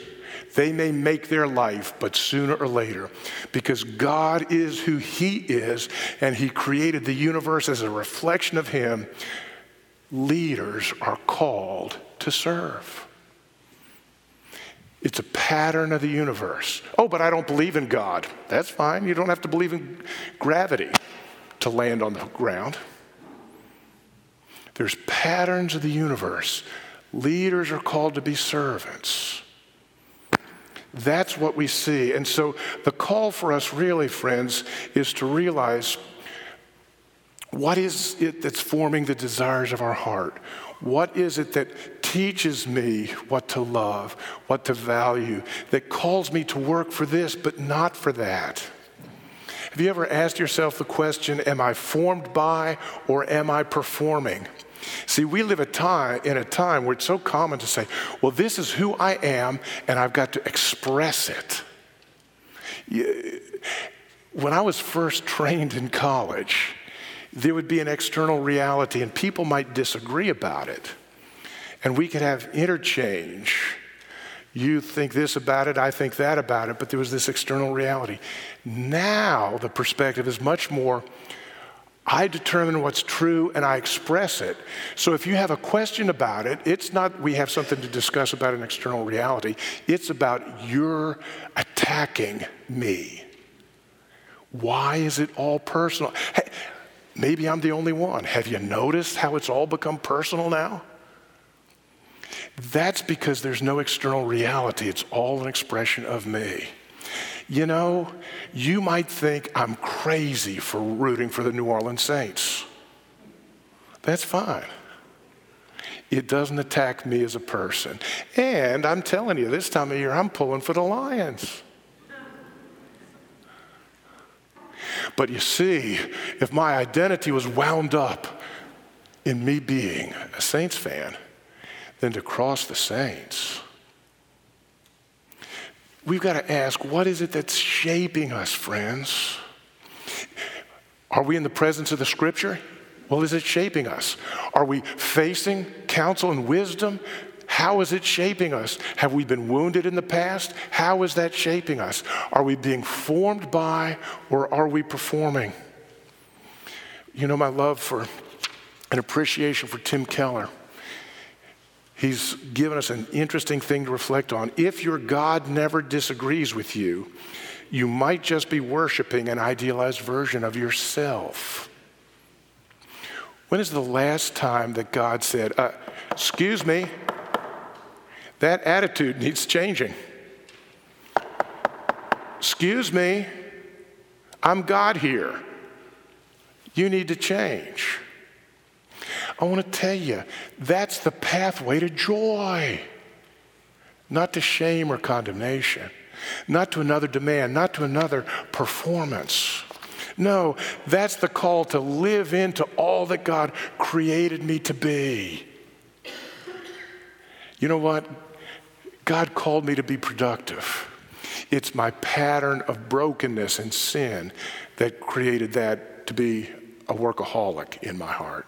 they may make their life, but sooner or later, because God is who He is, and He created the universe as a reflection of Him, leaders are called to serve. It's a pattern of the universe. Oh, but I don't believe in God. That's fine. You don't have to believe in gravity to land on the ground. There's patterns of the universe. Leaders are called to be servants. That's what we see. And so the call for us, really, friends, is to realize what is it that's forming the desires of our heart? What is it that teaches me what to love, what to value, that calls me to work for this, but not for that? Have you ever asked yourself the question, Am I formed by or am I performing? See, we live a time, in a time where it's so common to say, well, this is who I am, and I've got to express it. When I was first trained in college, there would be an external reality, and people might disagree about it. And we could have interchange. You think this about it, I think that about it, but there was this external reality. Now, the perspective is much more I determine what's true and I express it. So if you have a question about it, it's not we have something to discuss about an external reality, it's about you're attacking me Why is it all personal? Hey, maybe I'm the only one. Have you noticed how it's all become personal now? That's because there's no external reality. It's all an expression of me. You know, you might think I'm crazy for rooting for the New Orleans Saints. That's fine. It doesn't attack me as a person. And I'm telling you, this time of year, I'm pulling for the Lions. But you see, if my identity was wound up in me being a Saints fan, then to cross the Saints, we've got to ask what is it that's shaping us, friends? Are we in the presence of the Scripture? Well, is it shaping us? Are we facing counsel and wisdom? How is it shaping us? Have we been wounded in the past? How is that shaping us? Are we being formed by or are we performing? You know, my love for and appreciation for Tim Keller. He's given us an interesting thing to reflect on. If your God never disagrees with you, you might just be worshiping an idealized version of yourself. When is the last time that God said, uh, Excuse me, that attitude needs changing? Excuse me, I'm God here. You need to change. I want to tell you, that's the pathway to joy, not to shame or condemnation, not to another demand, not to another performance. No, that's the call to live into all that God created me to be. You know what? God called me to be productive. It's my pattern of brokenness and sin that created that to be a workaholic in my heart.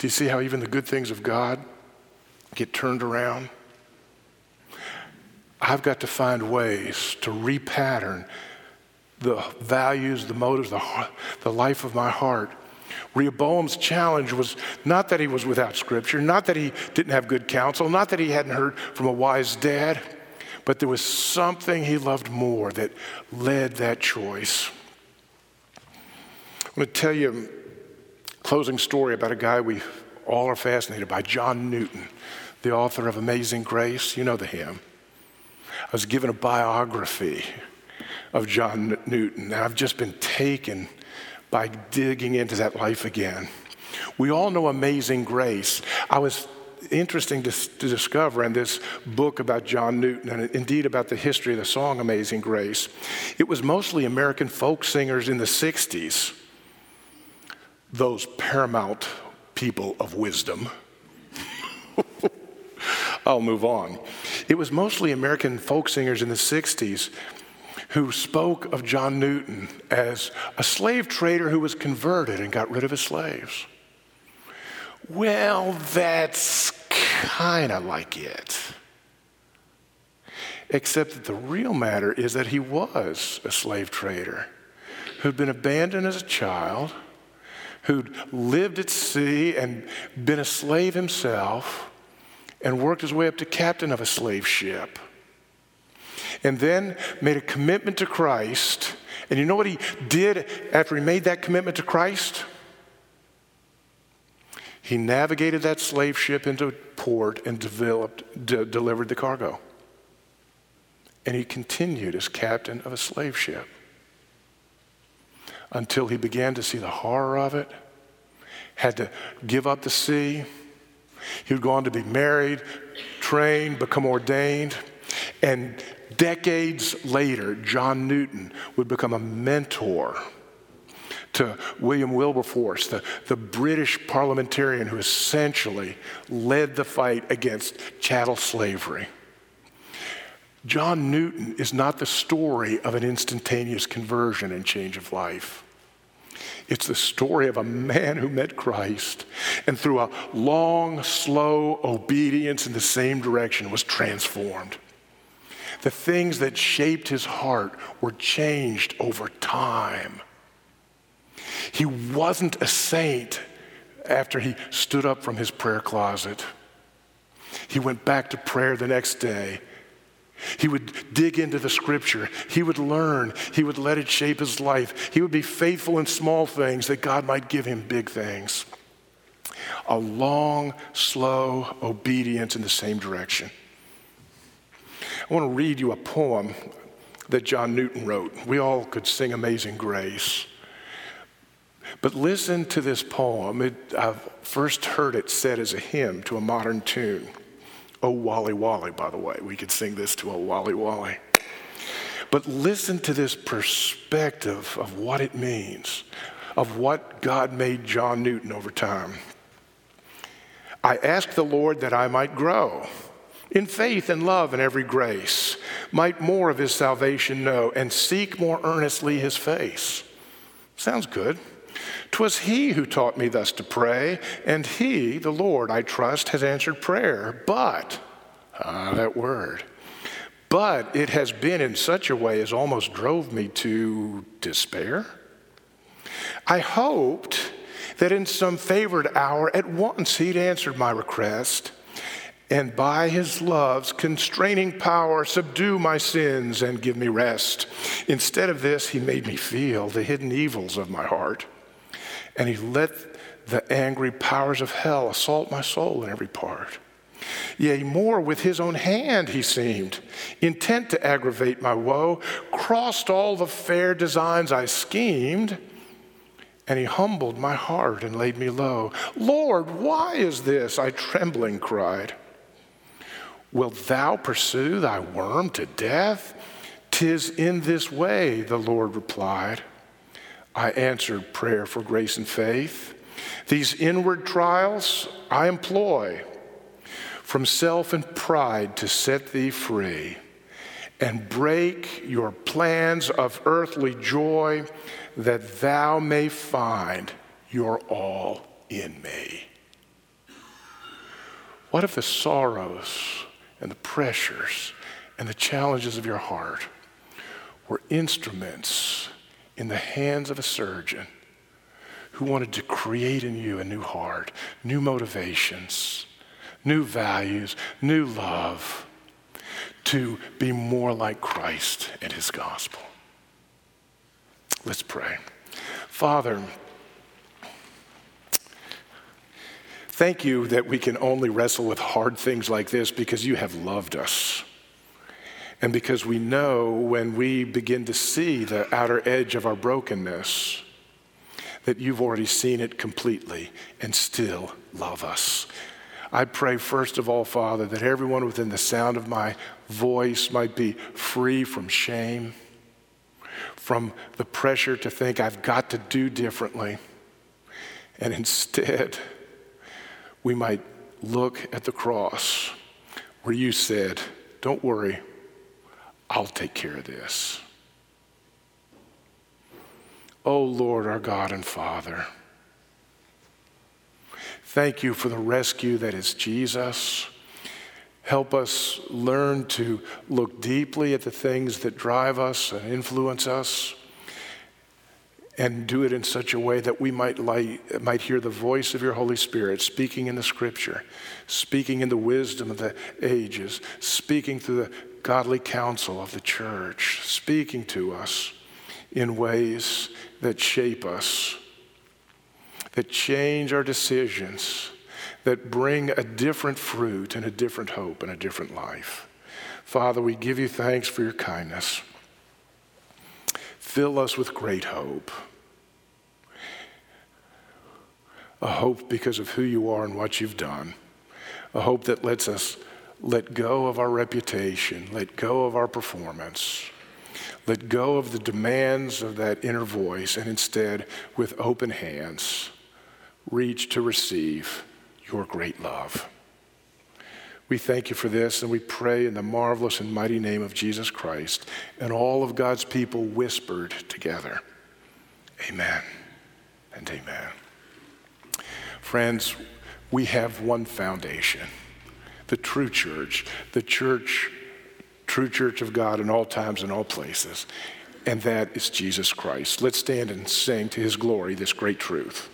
Do you see how even the good things of God get turned around? I've got to find ways to repattern the values, the motives, the, the life of my heart. Rehoboam's challenge was not that he was without scripture, not that he didn't have good counsel, not that he hadn't heard from a wise dad, but there was something he loved more that led that choice. I'm going to tell you Closing story about a guy we all are fascinated by, John Newton, the author of Amazing Grace. You know the hymn. I was given a biography of John Newton, and I've just been taken by digging into that life again. We all know Amazing Grace. I was interesting to, to, discover in this book about John Newton and indeed about the history of the song Amazing Grace. It was mostly American folk singers in the 60s those paramount people of wisdom. I'll move on. It was mostly American folk singers in the 60s who spoke of John Newton as a slave trader who was converted and got rid of his slaves. Well, that's kind of like it. Except that the real matter is that he was a slave trader who'd been abandoned as a child who'd lived at sea and been a slave himself and worked his way up to captain of a slave ship. And then made a commitment to Christ. And you know what he did after he made that commitment to Christ? He navigated that slave ship into port and developed, de- delivered the cargo. And he continued as captain of a slave ship until he began to see the horror of it, had to give up the sea. He would go on to be married, trained, become ordained. And decades later, John Newton would become a mentor to William Wilberforce, the, the British parliamentarian who essentially led the fight against chattel slavery. John Newton is not the story of an instantaneous conversion and change of life. It's the story of a man who met Christ and through a long, slow obedience in the same direction was transformed. The things that shaped his heart were changed over time. He wasn't a saint after he stood up from his prayer closet. He went back to prayer the next day He would dig into the scripture. He would learn. He would let it shape his life. He would be faithful in small things that God might give him big things. A long, slow obedience in the same direction. I want to read you a poem that John Newton wrote. We all could sing Amazing Grace. But listen to this poem. It, I first heard it said as a hymn to a modern tune. Oh, Waly Waly, by the way. We could sing this to a Waly Waly. But listen to this perspective of what it means, of what God made John Newton over time. I ask the Lord that I might grow in faith and love and every grace, might more of his salvation know, and seek more earnestly his face. Sounds good. 'Twas he who taught me thus to pray, and he, the Lord, I trust, has answered prayer. But, ah, that word, but it has been in such a way as almost drove me to despair. I hoped that in some favored hour at once he'd answered my request and by his love's constraining power subdue my sins and give me rest. Instead of this, he made me feel the hidden evils of my heart, and he let the angry powers of hell assault my soul in every part. Yea, more with his own hand he seemed, intent to aggravate my woe, crossed all the fair designs I schemed, and he humbled my heart and laid me low. Lord, why is this? I trembling cried. Wilt thou pursue thy worm to death? Tis in this way, the Lord replied. I answered prayer for grace and faith. These inward trials I employ from self and pride to set thee free and break your plans of earthly joy that thou may find your all in me. What if the sorrows and the pressures and the challenges of your heart were instruments in the hands of a surgeon who wanted to create in you a new heart, new motivations, new values, new love, to be more like Christ and his gospel. Let's pray. Father, Thank you that we can only wrestle with hard things like this because you have loved us. And because we know when we begin to see the outer edge of our brokenness, that you've already seen it completely and still love us. I pray, first of all, Father, that everyone within the sound of my voice might be free from shame, from the pressure to think I've got to do differently, and instead, we might look at the cross where you said, Don't worry, I'll take care of this. Oh Lord, our God and Father, thank you for the rescue that is Jesus. Help us learn to look deeply at the things that drive us and influence us and do it in such a way that we might, light, might hear the voice of your Holy Spirit speaking in the scripture, speaking in the wisdom of the ages, speaking through the godly counsel of the church, speaking to us in ways that shape us, that change our decisions, that bring a different fruit and a different hope and a different life. Father, we give you thanks for your kindness. Fill us with great hope a hope because of who you are and what you've done, a hope that lets us let go of our reputation, let go of our performance, let go of the demands of that inner voice, and instead, with open hands, reach to receive your great love. We thank you for this, and we pray in the marvelous and mighty name of Jesus Christ. And all of God's people whispered together, Amen and amen. Friends, we have one foundation the true church, the church, true church of God in all times and all places, and that is Jesus Christ. Let's stand and sing to his glory this great truth.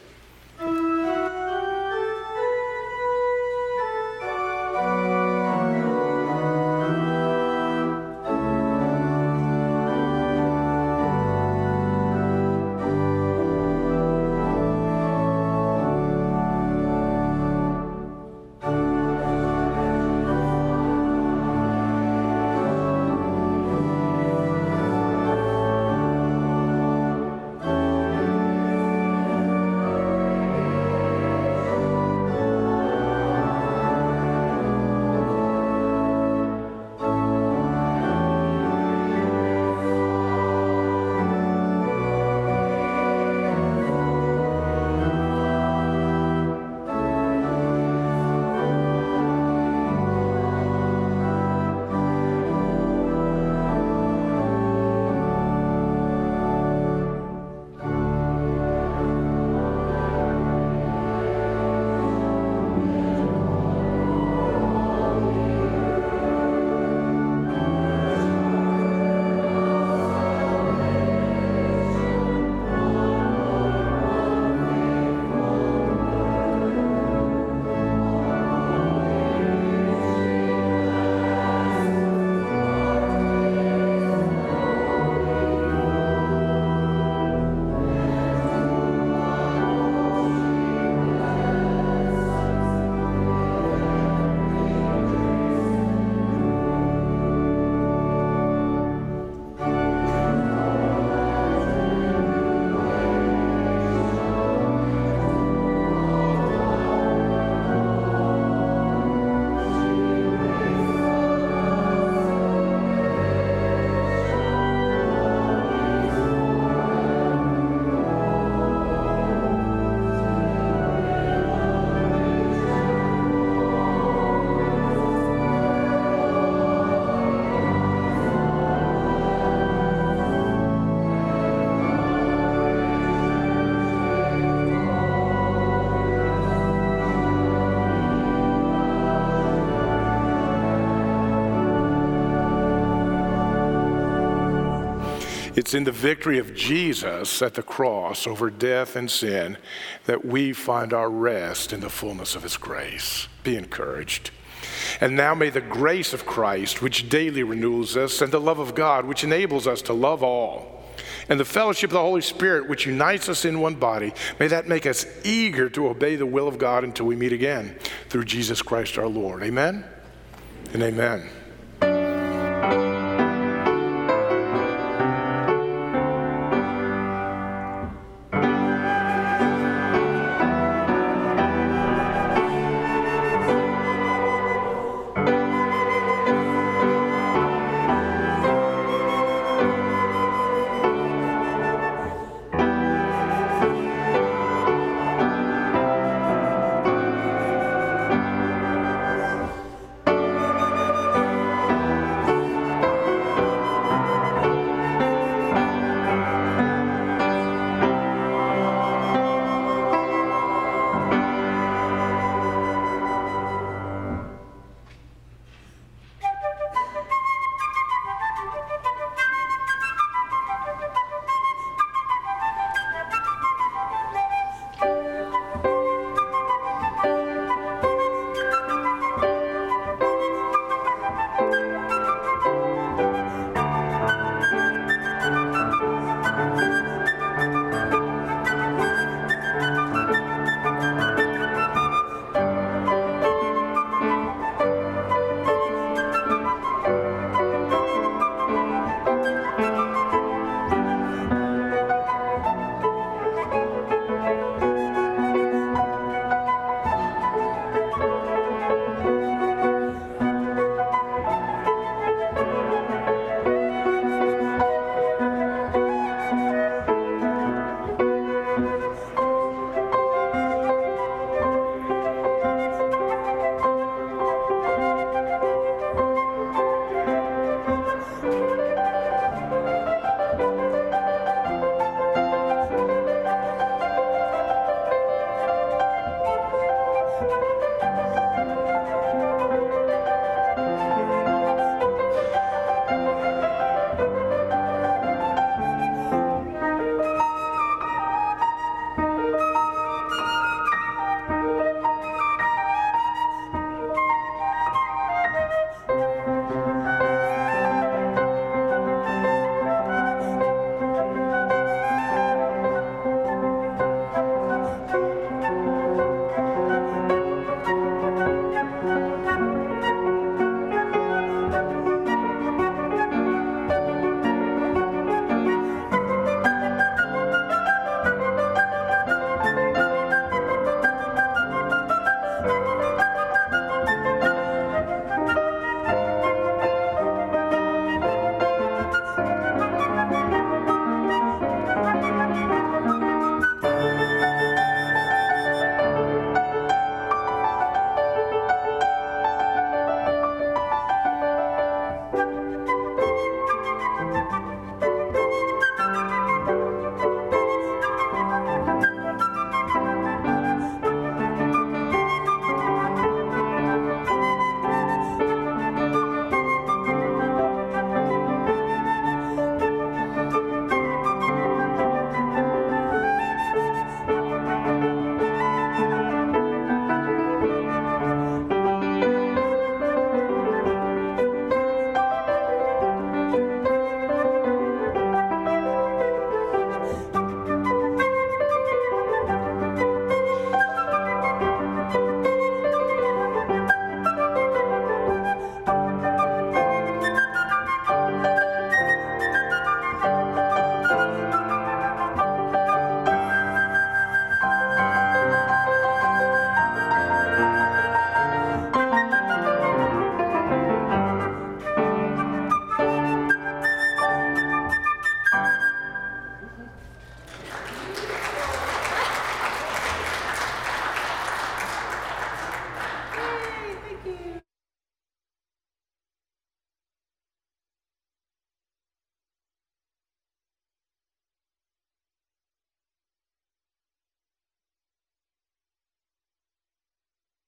It's in the victory of Jesus at the cross over death and sin that we find our rest in the fullness of his grace. Be encouraged. And now may the grace of Christ, which daily renews us, and the love of God, which enables us to love all, and the fellowship of the Holy Spirit, which unites us in one body, may that make us eager to obey the will of God until we meet again through Jesus Christ our Lord. Amen and amen.